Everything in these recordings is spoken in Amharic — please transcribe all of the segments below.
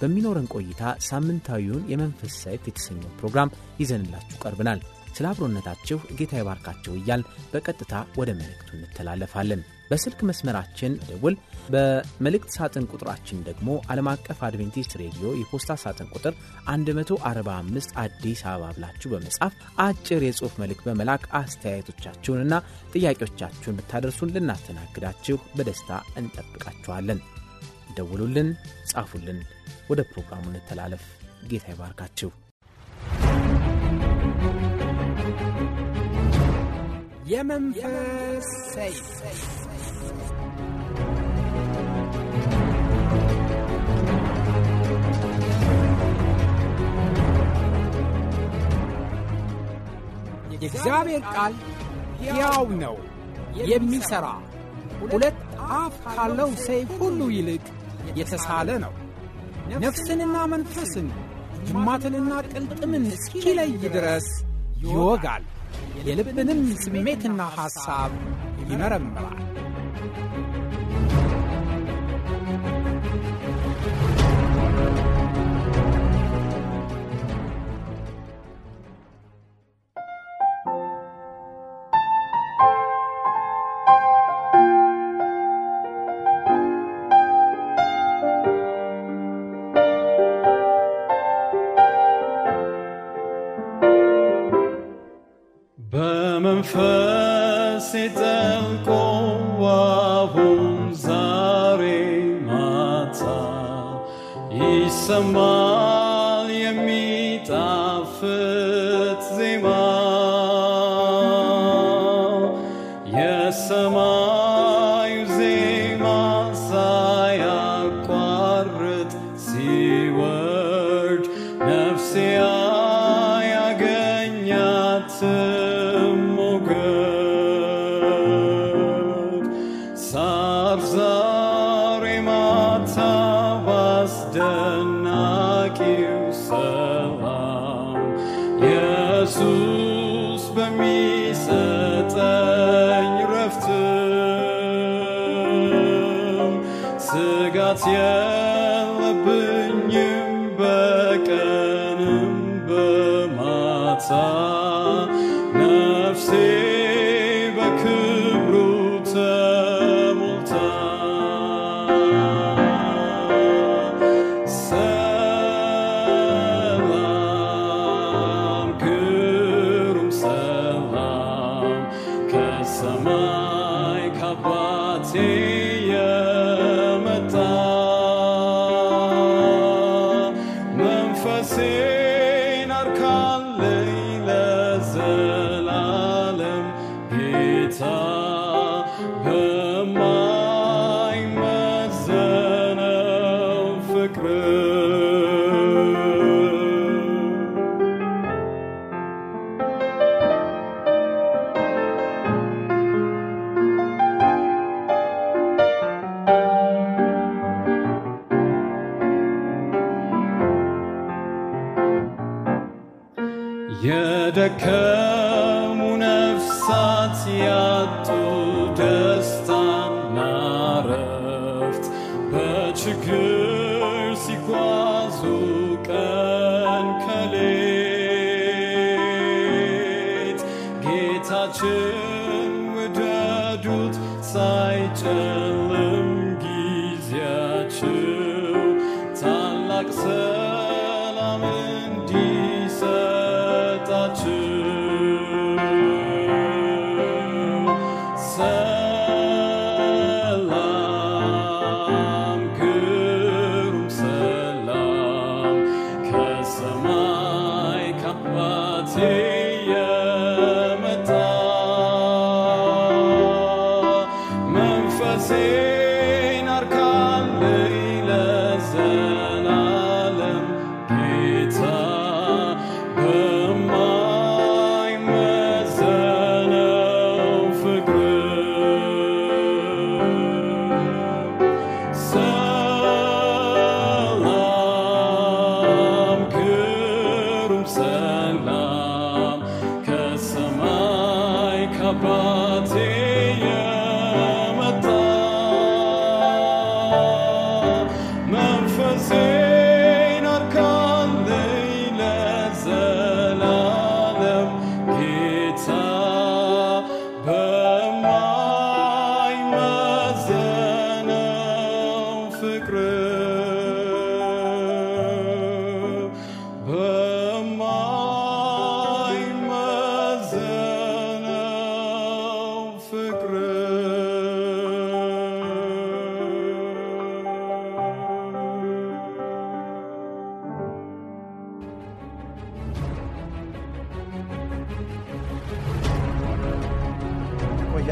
በሚኖረን ቆይታ ሳምንታዊውን የመንፈስ ሰይፍ የተሰኘው ፕሮግራም ይዘንላችሁ ቀርብናል። ስለ አብሮነታችሁ ጌታ ይባርካችሁ እያል በቀጥታ ወደ መልእክቱ እንተላለፋለን። በስልክ መስመራችን ደውል፣ በመልእክት ሳጥን ቁጥራችን ደግሞ ዓለም አቀፍ አድቬንቲስት ሬዲዮ የፖስታ ሳጥን ቁጥር 145 አዲስ አበባ ብላችሁ በመጻፍ አጭር የጽሑፍ መልእክት በመላክ አስተያየቶቻችሁንና ጥያቄዎቻችሁን ብታደርሱን ልናስተናግዳችሁ በደስታ እንጠብቃችኋለን። ደውሉልን፣ ጻፉልን። ወደ ፕሮግራሙ እንተላለፍ። ጌታ ይባርካችሁ። የመንፈስ ሰይፍ የእግዚአብሔር ቃል ሕያው ነው፣ የሚሠራ ሁለት አፍ ካለው ሰይፍ ሁሉ ይልቅ የተሳለ ነው፣ ነፍስንና መንፈስን ጅማትንና ቅልጥምን እስኪለይ ድረስ ይወጋል፣ የልብንም ስሜትና ሐሳብ ይመረምራል። Samai kalem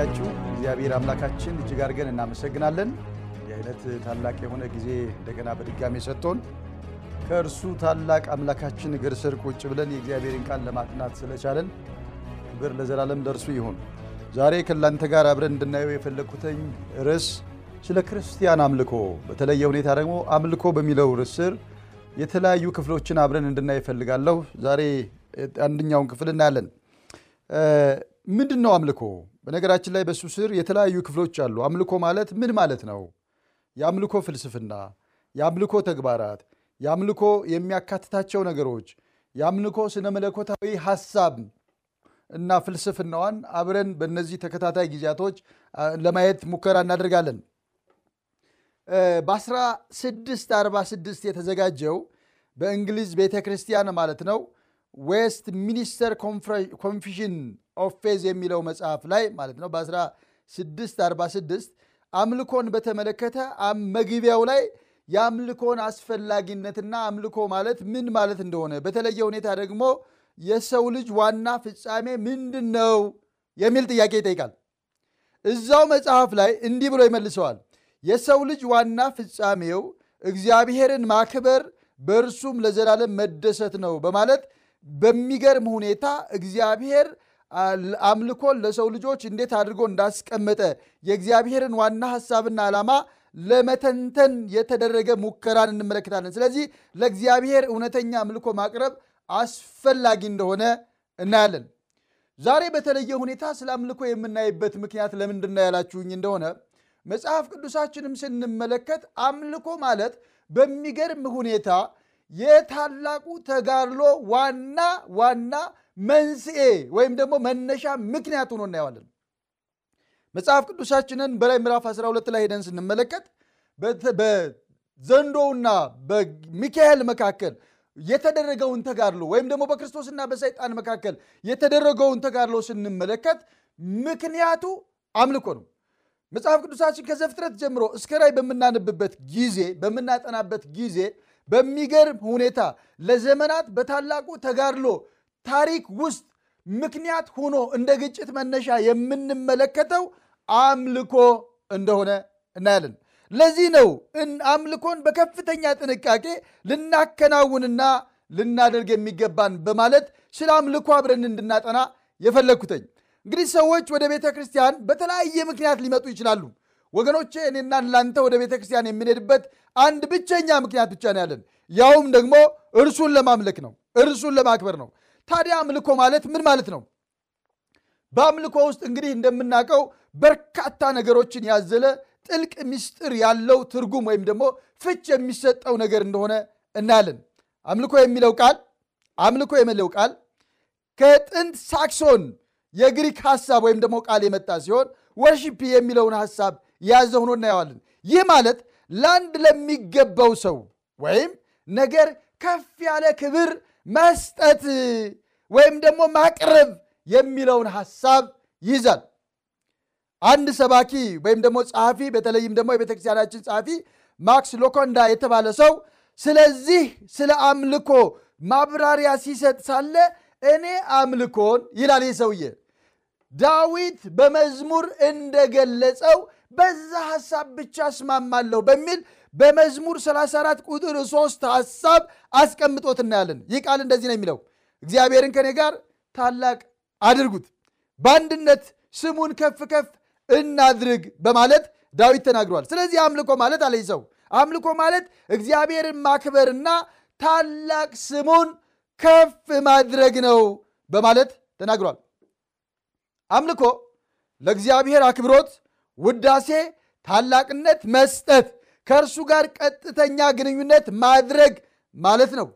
ቆያችሁ። እግዚአብሔር አምላካችን እጅግ አድርገን እናመሰግናለን። እንዲህ አይነት ታላቅ የሆነ ጊዜ እንደገና በድጋሚ ሰጥቶን ከእርሱ ታላቅ አምላካችን እግር ስር ቁጭ ብለን የእግዚአብሔርን ቃል ለማጥናት ስለቻለን ክብር ለዘላለም ለእርሱ ይሁን። ዛሬ ከእናንተ ጋር አብረን እንድናየው የፈለግኩትኝ ርዕስ ስለ ክርስቲያን አምልኮ በተለየ ሁኔታ ደግሞ አምልኮ በሚለው ርዕስ ስር የተለያዩ ክፍሎችን አብረን እንድናይ እፈልጋለሁ። ዛሬ አንደኛውን ክፍል እናያለን። ምንድን ነው አምልኮ? በነገራችን ላይ በሱ ስር የተለያዩ ክፍሎች አሉ። አምልኮ ማለት ምን ማለት ነው? የአምልኮ ፍልስፍና፣ የአምልኮ ተግባራት፣ የአምልኮ የሚያካትታቸው ነገሮች፣ የአምልኮ ስነ መለኮታዊ ሀሳብ እና ፍልስፍናዋን አብረን በእነዚህ ተከታታይ ጊዜያቶች ለማየት ሙከራ እናደርጋለን። በ1646 የተዘጋጀው በእንግሊዝ ቤተ ክርስቲያን ማለት ነው Westminster Confession of የሚለው መጽሐፍ ላይ ማለት ነው በ1646 አምልኮን በተመለከተ መግቢያው ላይ የአምልኮን አስፈላጊነትና አምልኮ ማለት ምን ማለት እንደሆነ በተለየ ሁኔታ ደግሞ የሰው ልጅ ዋና ፍጻሜ ምንድን ነው የሚል ጥያቄ ይጠይቃል። እዛው መጽሐፍ ላይ እንዲህ ብሎ ይመልሰዋል። የሰው ልጅ ዋና ፍጻሜው እግዚአብሔርን ማክበር በእርሱም ለዘላለም መደሰት ነው በማለት በሚገርም ሁኔታ እግዚአብሔር አምልኮን ለሰው ልጆች እንዴት አድርጎ እንዳስቀመጠ የእግዚአብሔርን ዋና ሐሳብና ዓላማ ለመተንተን የተደረገ ሙከራን እንመለከታለን። ስለዚህ ለእግዚአብሔር እውነተኛ አምልኮ ማቅረብ አስፈላጊ እንደሆነ እናያለን። ዛሬ በተለየ ሁኔታ ስለ አምልኮ የምናይበት ምክንያት ለምንድን ነው ያላችሁኝ እንደሆነ መጽሐፍ ቅዱሳችንም ስንመለከት አምልኮ ማለት በሚገርም ሁኔታ የታላቁ ተጋድሎ ዋና ዋና መንስኤ ወይም ደግሞ መነሻ ምክንያት ሆኖ እናየዋለን። መጽሐፍ ቅዱሳችንን በላይ ምዕራፍ 12 ላይ ሄደን ስንመለከት በዘንዶውና በሚካኤል መካከል የተደረገውን ተጋድሎ ወይም ደግሞ በክርስቶስና በሰይጣን መካከል የተደረገውን ተጋድሎ ስንመለከት ምክንያቱ አምልኮ ነው። መጽሐፍ ቅዱሳችን ከዘፍጥረት ጀምሮ እስከ ራዕይ በምናነብበት ጊዜ በምናጠናበት ጊዜ በሚገርም ሁኔታ ለዘመናት በታላቁ ተጋድሎ ታሪክ ውስጥ ምክንያት ሆኖ እንደ ግጭት መነሻ የምንመለከተው አምልኮ እንደሆነ እናያለን። ለዚህ ነው አምልኮን በከፍተኛ ጥንቃቄ ልናከናውንና ልናደርግ የሚገባን በማለት ስለ አምልኮ አብረን እንድናጠና የፈለግኩተኝ። እንግዲህ ሰዎች ወደ ቤተ ክርስቲያን በተለያየ ምክንያት ሊመጡ ይችላሉ። ወገኖቼ እኔና እናንተ ወደ ቤተ ክርስቲያን የምንሄድበት አንድ ብቸኛ ምክንያት ብቻ ነው ያለን፣ ያውም ደግሞ እርሱን ለማምለክ ነው፣ እርሱን ለማክበር ነው። ታዲያ አምልኮ ማለት ምን ማለት ነው? በአምልኮ ውስጥ እንግዲህ እንደምናውቀው በርካታ ነገሮችን ያዘለ ጥልቅ ምስጢር ያለው ትርጉም ወይም ደግሞ ፍች የሚሰጠው ነገር እንደሆነ እናያለን። አምልኮ የሚለው ቃል አምልኮ የሚለው ቃል ከጥንት ሳክሶን የግሪክ ሐሳብ ወይም ደግሞ ቃል የመጣ ሲሆን ወርሺፕ የሚለውን ሐሳብ የያዘ ሆኖ እናየዋለን። ይህ ማለት ለአንድ ለሚገባው ሰው ወይም ነገር ከፍ ያለ ክብር መስጠት ወይም ደግሞ ማቅረብ የሚለውን ሐሳብ ይይዛል። አንድ ሰባኪ ወይም ደግሞ ጸሐፊ በተለይም ደግሞ የቤተክርስቲያናችን ጸሐፊ ማክስ ሎኮንዳ የተባለ ሰው ስለዚህ ስለ አምልኮ ማብራሪያ ሲሰጥ ሳለ እኔ አምልኮን ይላል ይህ ሰውዬ ዳዊት በመዝሙር እንደገለጸው በዛ ሐሳብ ብቻ እስማማለሁ በሚል በመዝሙር 34 ቁጥር 3 ሐሳብ አስቀምጦት እናያለን። ይህ ቃል እንደዚህ ነው የሚለው እግዚአብሔርን ከኔ ጋር ታላቅ አድርጉት፣ በአንድነት ስሙን ከፍ ከፍ እናድርግ በማለት ዳዊት ተናግሯል። ስለዚህ አምልኮ ማለት አለኝ ሰው አምልኮ ማለት እግዚአብሔርን ማክበርና ታላቅ ስሙን ከፍ ማድረግ ነው በማለት ተናግሯል። አምልኮ ለእግዚአብሔር አክብሮት፣ ውዳሴ፣ ታላቅነት መስጠት፣ ከእርሱ ጋር ቀጥተኛ ግንኙነት ማድረግ ማለት ነው።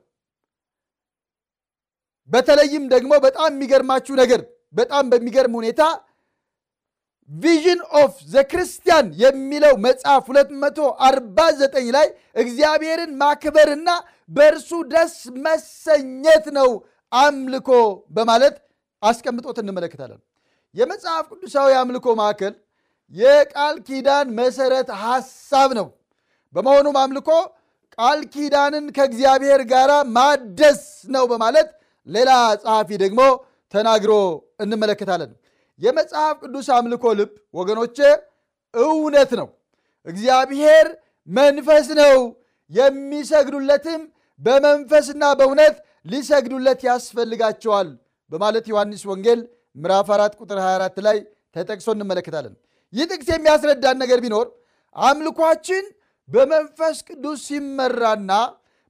በተለይም ደግሞ በጣም የሚገርማችሁ ነገር በጣም በሚገርም ሁኔታ Vision of the Christian የሚለው መጽሐፍ 249 ላይ እግዚአብሔርን ማክበርና በእርሱ ደስ መሰኘት ነው አምልኮ በማለት አስቀምጦት እንመለከታለን። የመጽሐፍ ቅዱሳዊ አምልኮ ማዕከል የቃል ኪዳን መሰረት ሐሳብ ነው። በመሆኑም አምልኮ ቃል ኪዳንን ከእግዚአብሔር ጋር ማደስ ነው በማለት ሌላ ጸሐፊ ደግሞ ተናግሮ እንመለከታለን። የመጽሐፍ ቅዱስ አምልኮ ልብ ወገኖቼ እውነት ነው። እግዚአብሔር መንፈስ ነው፣ የሚሰግዱለትም በመንፈስና በእውነት ሊሰግዱለት ያስፈልጋቸዋል በማለት ዮሐንስ ወንጌል ምዕራፍ 4 ቁጥር 24 ላይ ተጠቅሶ እንመለከታለን። ይህ ጥቅስ የሚያስረዳን ነገር ቢኖር አምልኳችን በመንፈስ ቅዱስ ሲመራና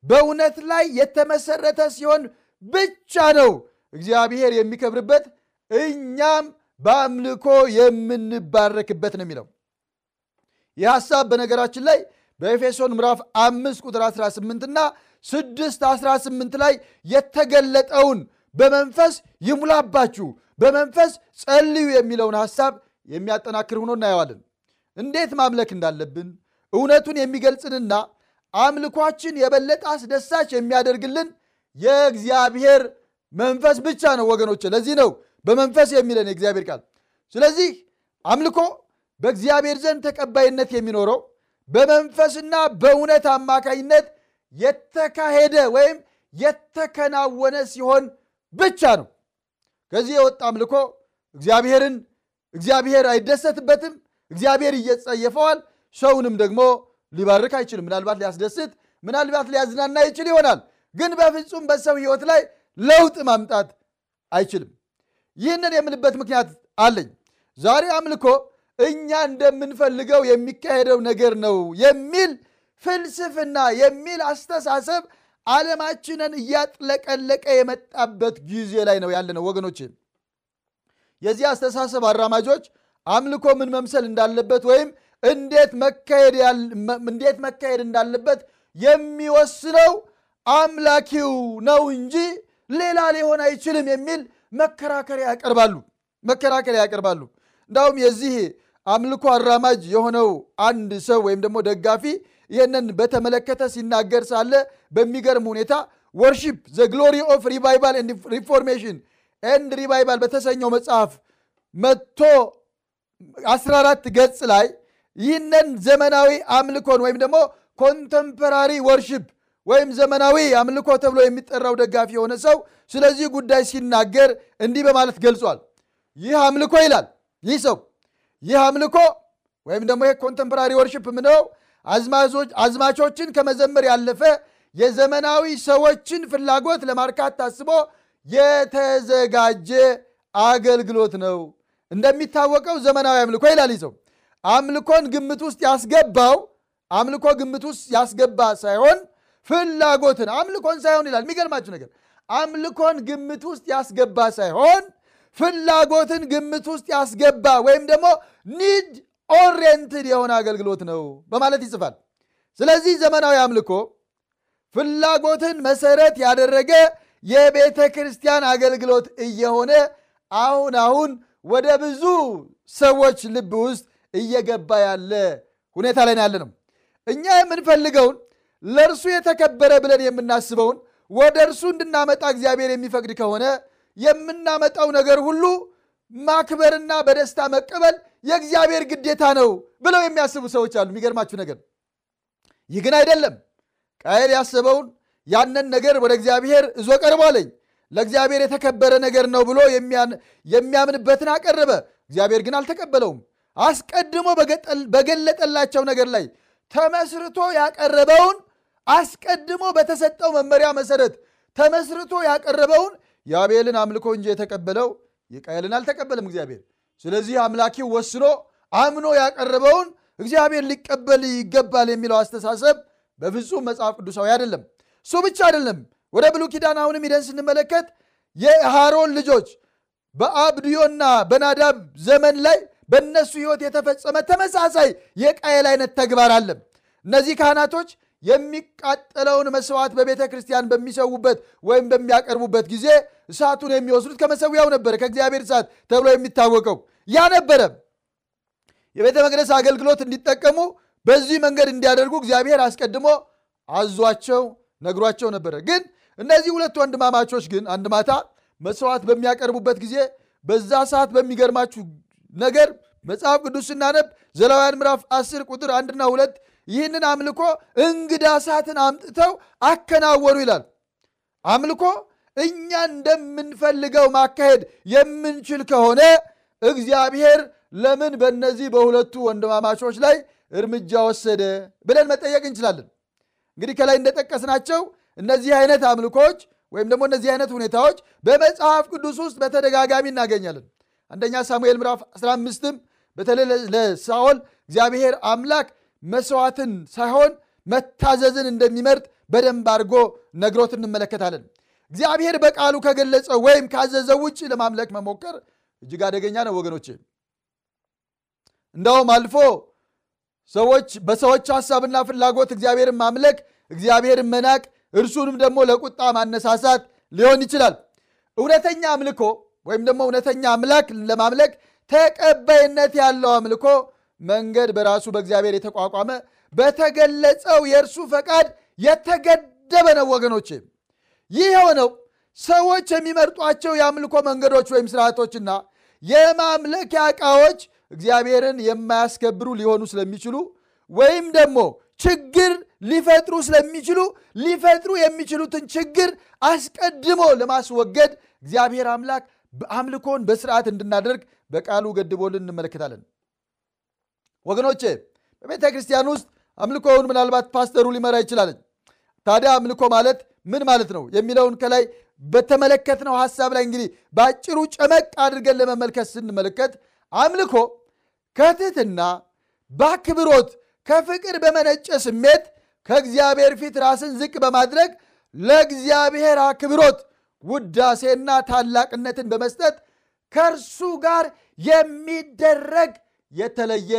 በእውነት ላይ የተመሰረተ ሲሆን ብቻ ነው እግዚአብሔር የሚከብርበት እኛም በአምልኮ የምንባረክበት ነው የሚለው። ይህ ሐሳብ በነገራችን ላይ በኤፌሶን ምዕራፍ 5 ቁጥር 18 እና 6 18 ላይ የተገለጠውን በመንፈስ ይሙላባችሁ በመንፈስ ጸልዩ የሚለውን ሐሳብ የሚያጠናክር ሆኖ እናየዋለን። እንዴት ማምለክ እንዳለብን እውነቱን የሚገልጽንና አምልኳችን የበለጠ አስደሳች የሚያደርግልን የእግዚአብሔር መንፈስ ብቻ ነው ወገኖች። ለዚህ ነው በመንፈስ የሚለን የእግዚአብሔር ቃል። ስለዚህ አምልኮ በእግዚአብሔር ዘንድ ተቀባይነት የሚኖረው በመንፈስና በእውነት አማካኝነት የተካሄደ ወይም የተከናወነ ሲሆን ብቻ ነው። ከዚህ የወጣ አምልኮ እግዚአብሔርን እግዚአብሔር አይደሰትበትም። እግዚአብሔር እየጸየፈዋል። ሰውንም ደግሞ ሊባርክ አይችልም። ምናልባት ሊያስደስት፣ ምናልባት ሊያዝናና ይችል ይሆናል፣ ግን በፍጹም በሰው ሕይወት ላይ ለውጥ ማምጣት አይችልም። ይህንን የምልበት ምክንያት አለኝ። ዛሬ አምልኮ እኛ እንደምንፈልገው የሚካሄደው ነገር ነው የሚል ፍልስፍና የሚል አስተሳሰብ ዓለማችንን እያጥለቀለቀ የመጣበት ጊዜ ላይ ነው ያለነው ወገኖች። የዚህ አስተሳሰብ አራማጆች አምልኮ ምን መምሰል እንዳለበት ወይም እንዴት መካሄድ እንዳለበት የሚወስነው አምላኪው ነው እንጂ ሌላ ሊሆን አይችልም የሚል መከራከሪያ ያቀርባሉ መከራከሪያ ያቀርባሉ። እንዳውም የዚህ አምልኮ አራማጅ የሆነው አንድ ሰው ወይም ደግሞ ደጋፊ ይህንን በተመለከተ ሲናገር ሳለ በሚገርም ሁኔታ Worship the Glory of Revival Reformation and Revival በተሰኘው መጽሐፍ መቶ 14 ገጽ ላይ ይህንን ዘመናዊ አምልኮን ወይም ደግሞ contemporary worship ወይም ዘመናዊ አምልኮ ተብሎ የሚጠራው ደጋፊ የሆነ ሰው ስለዚህ ጉዳይ ሲናገር እንዲህ በማለት ገልጿል። ይህ አምልኮ ይላል ይህ ሰው ይህ አምልኮ ወይም ደግሞ ይህ contemporary worship ምነው አዝማቾችን ከመዘመር ያለፈ የዘመናዊ ሰዎችን ፍላጎት ለማርካት ታስቦ የተዘጋጀ አገልግሎት ነው። እንደሚታወቀው ዘመናዊ አምልኮ ይላል ይህ ሰው አምልኮን ግምት ውስጥ ያስገባው አምልኮ ግምት ውስጥ ያስገባ ሳይሆን ፍላጎትን አምልኮን ሳይሆን ይላል። የሚገርማችሁ ነገር አምልኮን ግምት ውስጥ ያስገባ ሳይሆን ፍላጎትን ግምት ውስጥ ያስገባ ወይም ደግሞ need oriented የሆነ አገልግሎት ነው በማለት ይጽፋል። ስለዚህ ዘመናዊ አምልኮ ፍላጎትን መሰረት ያደረገ የቤተ ክርስቲያን አገልግሎት እየሆነ አሁን አሁን ወደ ብዙ ሰዎች ልብ ውስጥ እየገባ ያለ ሁኔታ ላይ ያለ ነው። እኛ የምንፈልገውን ለእርሱ የተከበረ ብለን የምናስበውን ወደ እርሱ እንድናመጣ እግዚአብሔር የሚፈቅድ ከሆነ የምናመጣው ነገር ሁሉ ማክበርና በደስታ መቀበል የእግዚአብሔር ግዴታ ነው ብለው የሚያስቡ ሰዎች አሉ። የሚገርማችሁ ነገር ይህ ግን አይደለም። ቃየል ያሰበውን ያንን ነገር ወደ እግዚአብሔር እዞ ቀርቧለኝ ለእግዚአብሔር የተከበረ ነገር ነው ብሎ የሚያምንበትን አቀረበ። እግዚአብሔር ግን አልተቀበለውም። አስቀድሞ በገለጠላቸው ነገር ላይ ተመስርቶ ያቀረበውን አስቀድሞ በተሰጠው መመሪያ መሰረት ተመስርቶ ያቀረበውን የአቤልን አምልኮ እንጂ የተቀበለው የቃየልን አልተቀበለም እግዚአብሔር። ስለዚህ አምላኪው ወስኖ አምኖ ያቀረበውን እግዚአብሔር ሊቀበል ይገባል የሚለው አስተሳሰብ በፍጹም መጽሐፍ ቅዱሳዊ አይደለም። እሱ ብቻ አይደለም። ወደ ብሉይ ኪዳን አሁንም ሂደን ስንመለከት የአሮን ልጆች በአብድዮና በናዳብ ዘመን ላይ በእነሱ ሕይወት የተፈጸመ ተመሳሳይ የቃየል አይነት ተግባር አለ። እነዚህ ካህናቶች የሚቃጠለውን መስዋዕት በቤተ ክርስቲያን በሚሰዉበት ወይም በሚያቀርቡበት ጊዜ እሳቱን የሚወስዱት ከመሰዊያው ነበረ። ከእግዚአብሔር እሳት ተብሎ የሚታወቀው ያ ነበረ። የቤተ መቅደስ አገልግሎት እንዲጠቀሙ በዚህ መንገድ እንዲያደርጉ እግዚአብሔር አስቀድሞ አዟቸው ነግሯቸው ነበረ። ግን እነዚህ ሁለት ወንድማማቾች ግን አንድ ማታ መስዋዕት በሚያቀርቡበት ጊዜ በዛ ሰዓት በሚገርማችሁ ነገር መጽሐፍ ቅዱስ ስናነብ ዘሌዋውያን ምዕራፍ 10 ቁጥር አንድና ሁለት ይህንን አምልኮ እንግዳ እሳትን አምጥተው አከናወኑ ይላል። አምልኮ እኛ እንደምንፈልገው ማካሄድ የምንችል ከሆነ እግዚአብሔር ለምን በእነዚህ በሁለቱ ወንድማማቾች ላይ እርምጃ ወሰደ ብለን መጠየቅ እንችላለን። እንግዲህ ከላይ እንደጠቀስናቸው እነዚህ አይነት አምልኮች ወይም ደግሞ እነዚህ አይነት ሁኔታዎች በመጽሐፍ ቅዱስ ውስጥ በተደጋጋሚ እናገኛለን። አንደኛ ሳሙኤል ምዕራፍ 15ም በተለይ ለሳኦል እግዚአብሔር አምላክ መስዋዕትን ሳይሆን መታዘዝን እንደሚመርጥ በደንብ አድርጎ ነግሮት እንመለከታለን። እግዚአብሔር በቃሉ ከገለጸው ወይም ካዘዘው ውጭ ለማምለክ መሞከር እጅግ አደገኛ ነው ወገኖች። እንደውም አልፎ ሰዎች በሰዎች ሐሳብና ፍላጎት እግዚአብሔርን ማምለክ፣ እግዚአብሔርን መናቅ፣ እርሱንም ደግሞ ለቁጣ ማነሳሳት ሊሆን ይችላል። እውነተኛ አምልኮ ወይም ደግሞ እውነተኛ አምላክ ለማምለክ ተቀባይነት ያለው አምልኮ መንገድ በራሱ በእግዚአብሔር የተቋቋመ በተገለጸው የእርሱ ፈቃድ የተገደበ ነው ወገኖቼ። ይህ የሆነው ሰዎች የሚመርጧቸው የአምልኮ መንገዶች ወይም ስርዓቶችና የማምለኪያ ዕቃዎች እግዚአብሔርን የማያስከብሩ ሊሆኑ ስለሚችሉ ወይም ደግሞ ችግር ሊፈጥሩ ስለሚችሉ ሊፈጥሩ የሚችሉትን ችግር አስቀድሞ ለማስወገድ እግዚአብሔር አምላክ አምልኮን በስርዓት እንድናደርግ በቃሉ ገድቦልን እንመለከታለን። ወገኖቼ በቤተ ክርስቲያን ውስጥ አምልኮውን ምናልባት ፓስተሩ ሊመራ ይችላል። ታዲያ አምልኮ ማለት ምን ማለት ነው የሚለውን ከላይ በተመለከትነው ሀሳብ ላይ እንግዲህ በአጭሩ ጨመቅ አድርገን ለመመልከት ስንመለከት አምልኮ ከትህትና በአክብሮት ከፍቅር በመነጨ ስሜት ከእግዚአብሔር ፊት ራስን ዝቅ በማድረግ ለእግዚአብሔር አክብሮት ውዳሴና ታላቅነትን በመስጠት ከእርሱ ጋር የሚደረግ የተለየ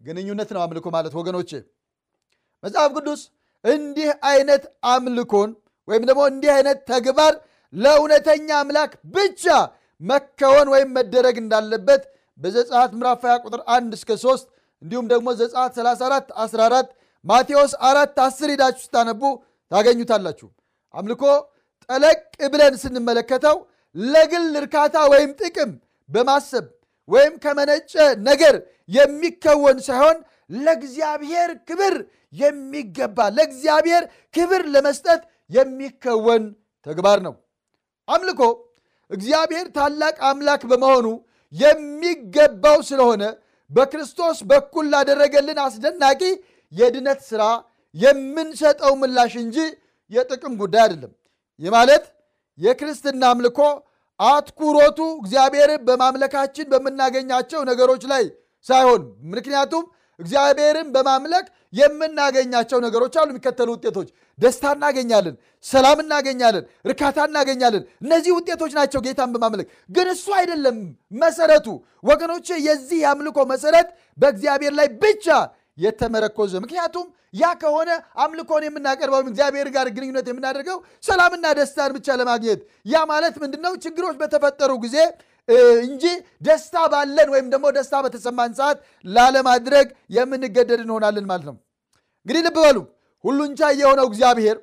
ግንኙነት ነው አምልኮ ማለት ወገኖች። መጽሐፍ ቅዱስ እንዲህ አይነት አምልኮን ወይም ደግሞ እንዲህ አይነት ተግባር ለእውነተኛ አምላክ ብቻ መከወን ወይም መደረግ እንዳለበት በዘጸአት ምዕራፍ 20 ቁጥር 1 እስከ 3 እንዲሁም ደግሞ ዘጸአት 34 14 ማቴዎስ 4 10 ሄዳችሁ ስታነቡ ታገኙታላችሁ። አምልኮ ጠለቅ ብለን ስንመለከተው ለግል እርካታ ወይም ጥቅም በማሰብ ወይም ከመነጨ ነገር የሚከወን ሳይሆን ለእግዚአብሔር ክብር የሚገባ ለእግዚአብሔር ክብር ለመስጠት የሚከወን ተግባር ነው። አምልኮ እግዚአብሔር ታላቅ አምላክ በመሆኑ የሚገባው ስለሆነ በክርስቶስ በኩል ላደረገልን አስደናቂ የድነት ሥራ የምንሰጠው ምላሽ እንጂ የጥቅም ጉዳይ አይደለም። ይህ ማለት የክርስትና አምልኮ አትኩሮቱ እግዚአብሔርን በማምለካችን በምናገኛቸው ነገሮች ላይ ሳይሆን ምክንያቱም እግዚአብሔርን በማምለክ የምናገኛቸው ነገሮች አሉ። የሚከተሉ ውጤቶች ደስታ እናገኛለን፣ ሰላም እናገኛለን፣ እርካታ እናገኛለን። እነዚህ ውጤቶች ናቸው ጌታን በማምለክ ግን እሱ አይደለም መሰረቱ። ወገኖቼ የዚህ የአምልኮ መሰረት በእግዚአብሔር ላይ ብቻ የተመረኮዘ ምክንያቱም ያ ከሆነ አምልኮን የምናቀርበው እግዚአብሔር ጋር ግንኙነት የምናደርገው ሰላምና ደስታን ብቻ ለማግኘት ያ ማለት ምንድነው? ችግሮች በተፈጠሩ ጊዜ እንጂ ደስታ ባለን ወይም ደግሞ ደስታ በተሰማን ሰዓት ላለማድረግ የምንገደድ እንሆናለን ማለት ነው። እንግዲህ ልብ በሉ ሁሉን ቻይ የሆነው እግዚአብሔር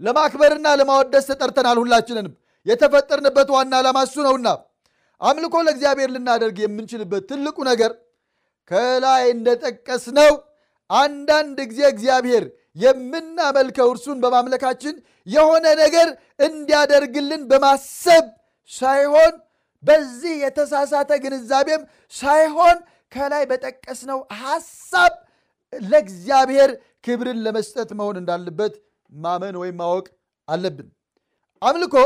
ለማክበርና ለማወደስ ተጠርተናል። ሁላችንንም የተፈጠርንበት ዋና ዓላማ እሱ ነውና አምልኮ ለእግዚአብሔር ልናደርግ የምንችልበት ትልቁ ነገር ከላይ እንደጠቀስነው አንዳንድ ጊዜ እግዚአብሔር የምናመልከው እርሱን በማምለካችን የሆነ ነገር እንዲያደርግልን በማሰብ ሳይሆን በዚህ የተሳሳተ ግንዛቤም ሳይሆን ከላይ በጠቀስነው ሐሳብ ለእግዚአብሔር ክብርን ለመስጠት መሆን እንዳለበት ማመን ወይም ማወቅ አለብን። አምልኮ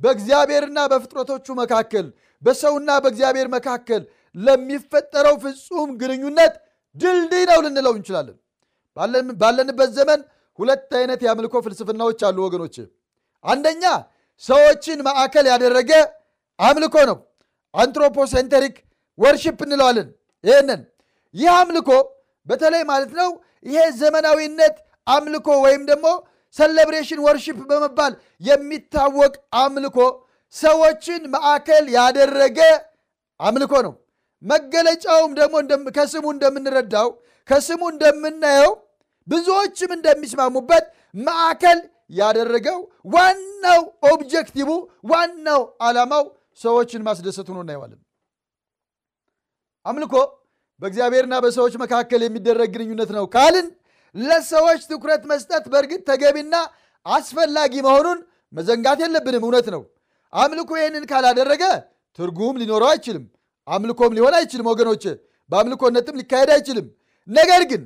በእግዚአብሔርና በፍጥረቶቹ መካከል በሰውና በእግዚአብሔር መካከል ለሚፈጠረው ፍጹም ግንኙነት ድልድይ ነው ልንለው እንችላለን። ባለንበት ዘመን ሁለት አይነት የአምልኮ ፍልስፍናዎች አሉ ወገኖች። አንደኛ ሰዎችን ማዕከል ያደረገ አምልኮ ነው። anthropocentric worship እንለዋለን። ይህንን ይህ አምልኮ በተለይ ማለት ነው ይሄ ዘመናዊነት አምልኮ ወይም ደግሞ celebration worship በመባል የሚታወቅ አምልኮ ሰዎችን ማዕከል ያደረገ አምልኮ ነው። መገለጫውም ደግሞ ከስሙ እንደምንረዳው ከስሙ እንደምናየው ብዙዎችም እንደሚስማሙበት ማዕከል ያደረገው ዋናው objective ዋናው ዓላማው ሰዎችን ማስደሰት ሆኖ እናየዋለን። አምልኮ በእግዚአብሔርና በሰዎች መካከል የሚደረግ ግንኙነት ነው ካልን ለሰዎች ትኩረት መስጠት በእርግጥ ተገቢና አስፈላጊ መሆኑን መዘንጋት የለብንም። እውነት ነው። አምልኮ ይህንን ካላደረገ ትርጉም ሊኖረው አይችልም። አምልኮም ሊሆን አይችልም። ወገኖች በአምልኮነትም ሊካሄድ አይችልም። ነገር ግን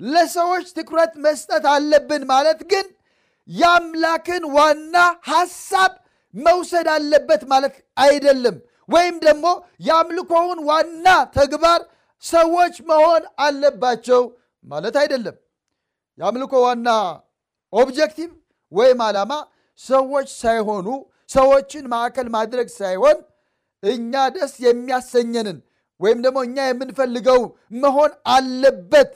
ለሰዎች ትኩረት መስጠት አለብን ማለት ግን የአምላክን ዋና ሐሳብ መውሰድ አለበት ማለት አይደለም። ወይም ደግሞ የአምልኮውን ዋና ተግባር ሰዎች መሆን አለባቸው ማለት አይደለም። የአምልኮ ዋና objective ወይም ዓላማ ሰዎች ሳይሆኑ ሰዎችን ማዕከል ማድረግ ሳይሆን እኛ ደስ የሚያሰኘንን ወይም ደግሞ እኛ የምንፈልገው መሆን አለበት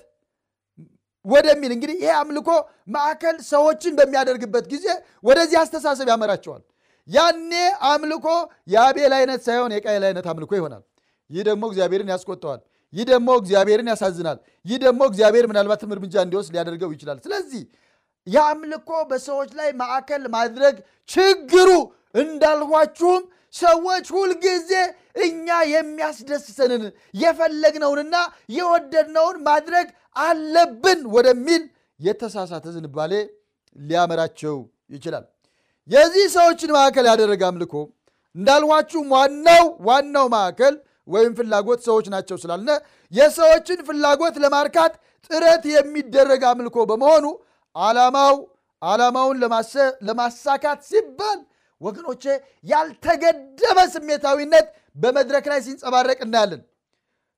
ወደሚል እንግዲህ ይሄ አምልኮ ማዕከል ሰዎችን በሚያደርግበት ጊዜ ወደዚህ አስተሳሰብ ያመራቸዋል። ያኔ አምልኮ የአቤል አይነት ሳይሆን የቃየል አይነት አምልኮ ይሆናል። ይህ ደግሞ እግዚአብሔርን ያስቆጠዋል። ይህ ደግሞ እግዚአብሔርን ያሳዝናል። ይህ ደግሞ እግዚአብሔር ምናልባትም እርምጃ እንዲወስድ ሊያደርገው ይችላል። ስለዚህ የአምልኮ በሰዎች ላይ ማዕከል ማድረግ ችግሩ እንዳልኋችሁም ሰዎች ሁልጊዜ እኛ የሚያስደስተንን የፈለግነውንና የወደድነውን ማድረግ አለብን ወደሚል የተሳሳተ ዝንባሌ ሊያመራቸው ይችላል። የዚህ ሰዎችን ማዕከል ያደረገ አምልኮ እንዳልኋችሁም ዋናው ዋናው ማዕከል ወይም ፍላጎት ሰዎች ናቸው ስላልነ የሰዎችን ፍላጎት ለማርካት ጥረት የሚደረግ አምልኮ በመሆኑ ዓላማው ዓላማውን ለማሳካት ሲባል ወገኖቼ ያልተገደበ ስሜታዊነት በመድረክ ላይ ሲንጸባረቅ እናያለን።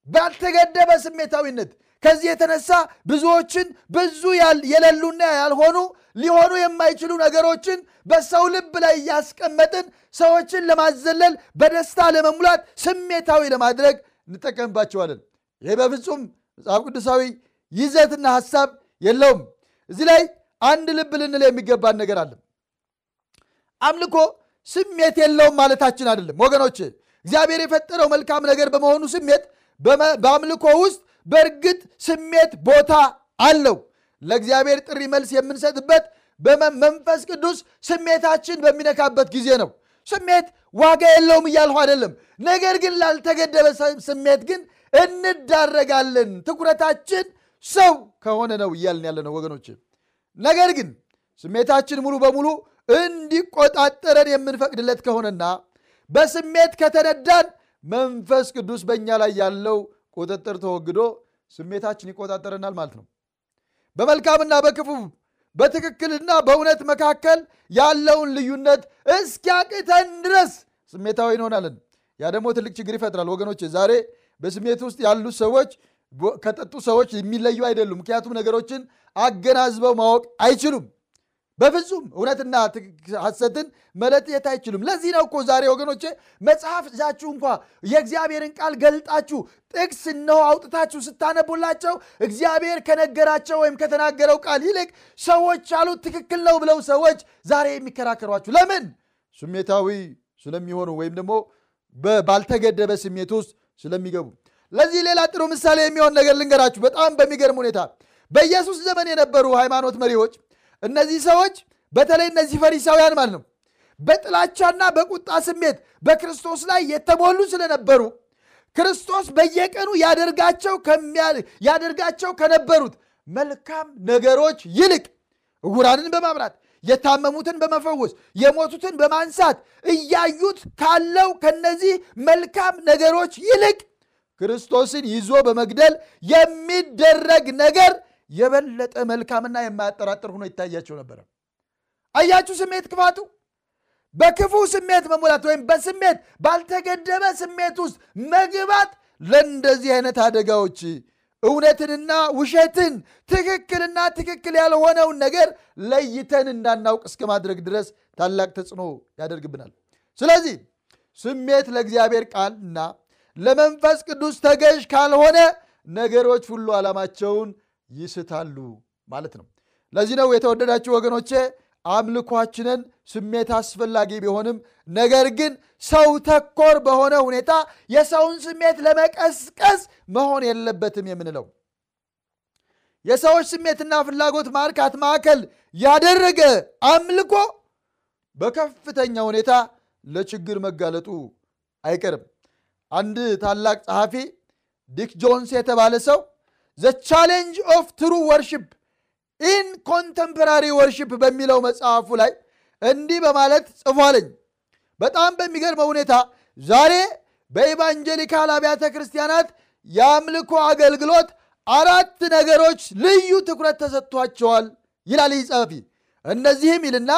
ባልተገደበ ስሜታዊነት ከዚህ የተነሳ ብዙዎችን ብዙ የሌሉና ያልሆኑ ሊሆኑ የማይችሉ ነገሮችን በሰው ልብ ላይ እያስቀመጥን ሰዎችን ለማዘለል በደስታ ለመሙላት ስሜታዊ ለማድረግ እንጠቀምባቸዋለን። ይህ በፍጹም መጽሐፍ ቅዱሳዊ ይዘትና ሐሳብ የለውም። እዚህ ላይ አንድ ልብ ልንል የሚገባን ነገር አለ። አምልኮ ስሜት የለውም ማለታችን አይደለም ወገኖች። እግዚአብሔር የፈጠረው መልካም ነገር በመሆኑ ስሜት በአምልኮ ውስጥ በእርግጥ ስሜት ቦታ አለው። ለእግዚአብሔር ጥሪ መልስ የምንሰጥበት በመንፈስ ቅዱስ ስሜታችን በሚነካበት ጊዜ ነው። ስሜት ዋጋ የለውም እያልሁ አይደለም። ነገር ግን ላልተገደበ ስሜት ግን እንዳረጋለን። ትኩረታችን ሰው ከሆነ ነው እያልን ያለ ነው ወገኖች። ነገር ግን ስሜታችን ሙሉ በሙሉ እንዲቆጣጠረን የምንፈቅድለት ከሆነና በስሜት ከተነዳን መንፈስ ቅዱስ በእኛ ላይ ያለው ቁጥጥር ተወግዶ ስሜታችን ይቆጣጠረናል ማለት ነው። በመልካምና በክፉ በትክክልና በእውነት መካከል ያለውን ልዩነት እስኪያቅተን ድረስ ስሜታዊ እንሆናለን። ያ ደግሞ ትልቅ ችግር ይፈጥራል ወገኖች። ዛሬ በስሜት ውስጥ ያሉ ሰዎች ከጠጡ ሰዎች የሚለዩ አይደሉም። ምክንያቱም ነገሮችን አገናዝበው ማወቅ አይችሉም። በፍጹም እውነትና ሐሰትን መለየት አይችሉም። ለዚህ ነው እኮ ዛሬ ወገኖቼ መጽሐፍ ይዛችሁ እንኳ የእግዚአብሔርን ቃል ገልጣችሁ ጥቅስ እነሆ አውጥታችሁ ስታነቡላቸው እግዚአብሔር ከነገራቸው ወይም ከተናገረው ቃል ይልቅ ሰዎች ያሉት ትክክል ነው ብለው ሰዎች ዛሬ የሚከራከሯችሁ ለምን? ስሜታዊ ስለሚሆኑ ወይም ደግሞ ባልተገደበ ስሜት ውስጥ ስለሚገቡ። ለዚህ ሌላ ጥሩ ምሳሌ የሚሆን ነገር ልንገራችሁ። በጣም በሚገርም ሁኔታ በኢየሱስ ዘመን የነበሩ ሃይማኖት መሪዎች እነዚህ ሰዎች በተለይ እነዚህ ፈሪሳውያን ማለት ነው በጥላቻና በቁጣ ስሜት በክርስቶስ ላይ የተሞሉ ስለነበሩ ክርስቶስ በየቀኑ ያደርጋቸው ከነበሩት መልካም ነገሮች ይልቅ ዕውራንን በማብራት የታመሙትን በመፈወስ የሞቱትን በማንሳት እያዩት ካለው ከነዚህ መልካም ነገሮች ይልቅ ክርስቶስን ይዞ በመግደል የሚደረግ ነገር የበለጠ መልካምና የማያጠራጥር ሆኖ ይታያቸው ነበረ። አያችሁ ስሜት ክፋቱ። በክፉ ስሜት መሞላት ወይም በስሜት ባልተገደበ ስሜት ውስጥ መግባት ለእንደዚህ አይነት አደጋዎች እውነትንና ውሸትን ትክክልና ትክክል ያልሆነውን ነገር ለይተን እንዳናውቅ እስከ ማድረግ ድረስ ታላቅ ተጽዕኖ ያደርግብናል። ስለዚህ ስሜት ለእግዚአብሔር ቃልና ለመንፈስ ቅዱስ ተገዥ ካልሆነ ነገሮች ሁሉ ዓላማቸውን ይስታሉ ማለት ነው። ለዚህ ነው የተወደዳችሁ ወገኖቼ አምልኳችንን ስሜት አስፈላጊ ቢሆንም ነገር ግን ሰው ተኮር በሆነ ሁኔታ የሰውን ስሜት ለመቀስቀስ መሆን የለበትም የምንለው የሰዎች ስሜትና ፍላጎት ማርካት ማዕከል ያደረገ አምልኮ በከፍተኛ ሁኔታ ለችግር መጋለጡ አይቀርም። አንድ ታላቅ ጸሐፊ ዲክ ጆንስ የተባለ ሰው The Challenge of True Worship in Contemporary Worship በሚለው መጽሐፉ ላይ እንዲህ በማለት ጽፏለኝ። በጣም በሚገርመው ሁኔታ ዛሬ በ evangelical አብያተ ክርስቲያናት የአምልኮ አገልግሎት አራት ነገሮች ልዩ ትኩረት ተሰጥቷቸዋል ይላል ይህ ጸሐፊ። እነዚህም ይልና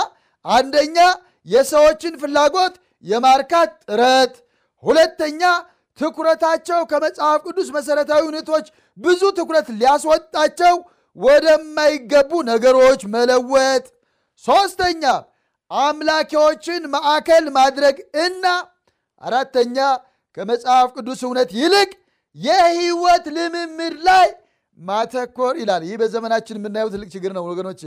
አንደኛ የሰዎችን ፍላጎት የማርካት ጥረት፣ ሁለተኛ ትኩረታቸው ከመጽሐፍ ቅዱስ መሠረታዊ እውነቶች ብዙ ትኩረት ሊያስወጣቸው ወደማይገቡ ነገሮች መለወጥ፣ ሦስተኛ አምላኪዎችን ማዕከል ማድረግ እና አራተኛ ከመጽሐፍ ቅዱስ እውነት ይልቅ የህይወት ልምምድ ላይ ማተኮር ይላል። ይህ በዘመናችን የምናየው ትልቅ ችግር ነው ወገኖች።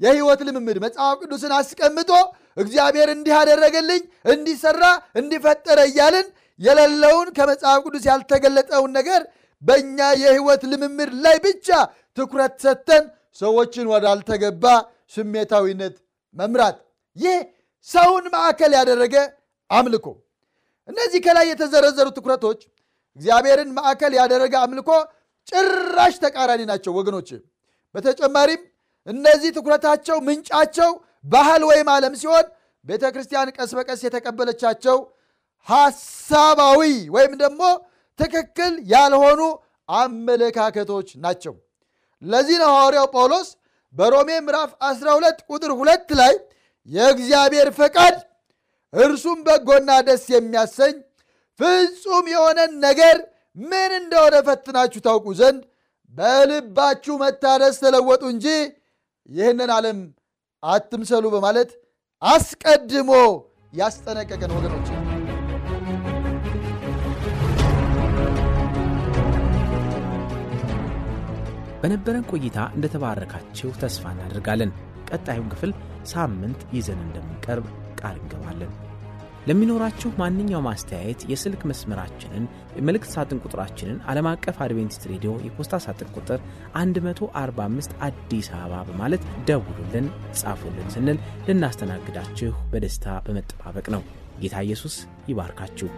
የህይወት ልምምድ መጽሐፍ ቅዱስን አስቀምጦ እግዚአብሔር እንዲህ አደረገልኝ፣ እንዲሰራ፣ እንዲፈጠረ እያልን የሌለውን ከመጽሐፍ ቅዱስ ያልተገለጠውን ነገር በእኛ የህይወት ልምምድ ላይ ብቻ ትኩረት ሰጥተን ሰዎችን ወዳልተገባ ስሜታዊነት መምራት፣ ይህ ሰውን ማዕከል ያደረገ አምልኮ። እነዚህ ከላይ የተዘረዘሩ ትኩረቶች እግዚአብሔርን ማዕከል ያደረገ አምልኮ ጭራሽ ተቃራኒ ናቸው ወገኖች። በተጨማሪም እነዚህ ትኩረታቸው ምንጫቸው ባህል ወይም ዓለም ሲሆን ቤተ ክርስቲያን ቀስ በቀስ የተቀበለቻቸው ሐሳባዊ ወይም ደግሞ ትክክል ያልሆኑ አመለካከቶች ናቸው። ለዚህ ነው ሐዋርያው ጳውሎስ በሮሜ ምዕራፍ 12 ቁጥር ሁለት ላይ የእግዚአብሔር ፈቃድ እርሱም በጎና ደስ የሚያሰኝ ፍጹም የሆነን ነገር ምን እንደሆነ ፈትናችሁ ታውቁ ዘንድ በልባችሁ መታደስ ተለወጡ እንጂ ይህንን ዓለም አትምሰሉ በማለት አስቀድሞ ያስጠነቀቀን ወገኖች። በነበረን ቆይታ እንደተባረካችሁ ተስፋ እናደርጋለን። ቀጣዩን ክፍል ሳምንት ይዘን እንደምንቀርብ ቃል እንገባለን። ለሚኖራችሁ ማንኛውም አስተያየት የስልክ መስመራችንን የመልእክት ሳጥን ቁጥራችንን ዓለም አቀፍ አድቬንቲስት ሬዲዮ የፖስታ ሳጥን ቁጥር 145 አዲስ አበባ በማለት ደውሉልን፣ ጻፉልን ስንል ልናስተናግዳችሁ በደስታ በመጠባበቅ ነው። ጌታ ኢየሱስ ይባርካችሁ።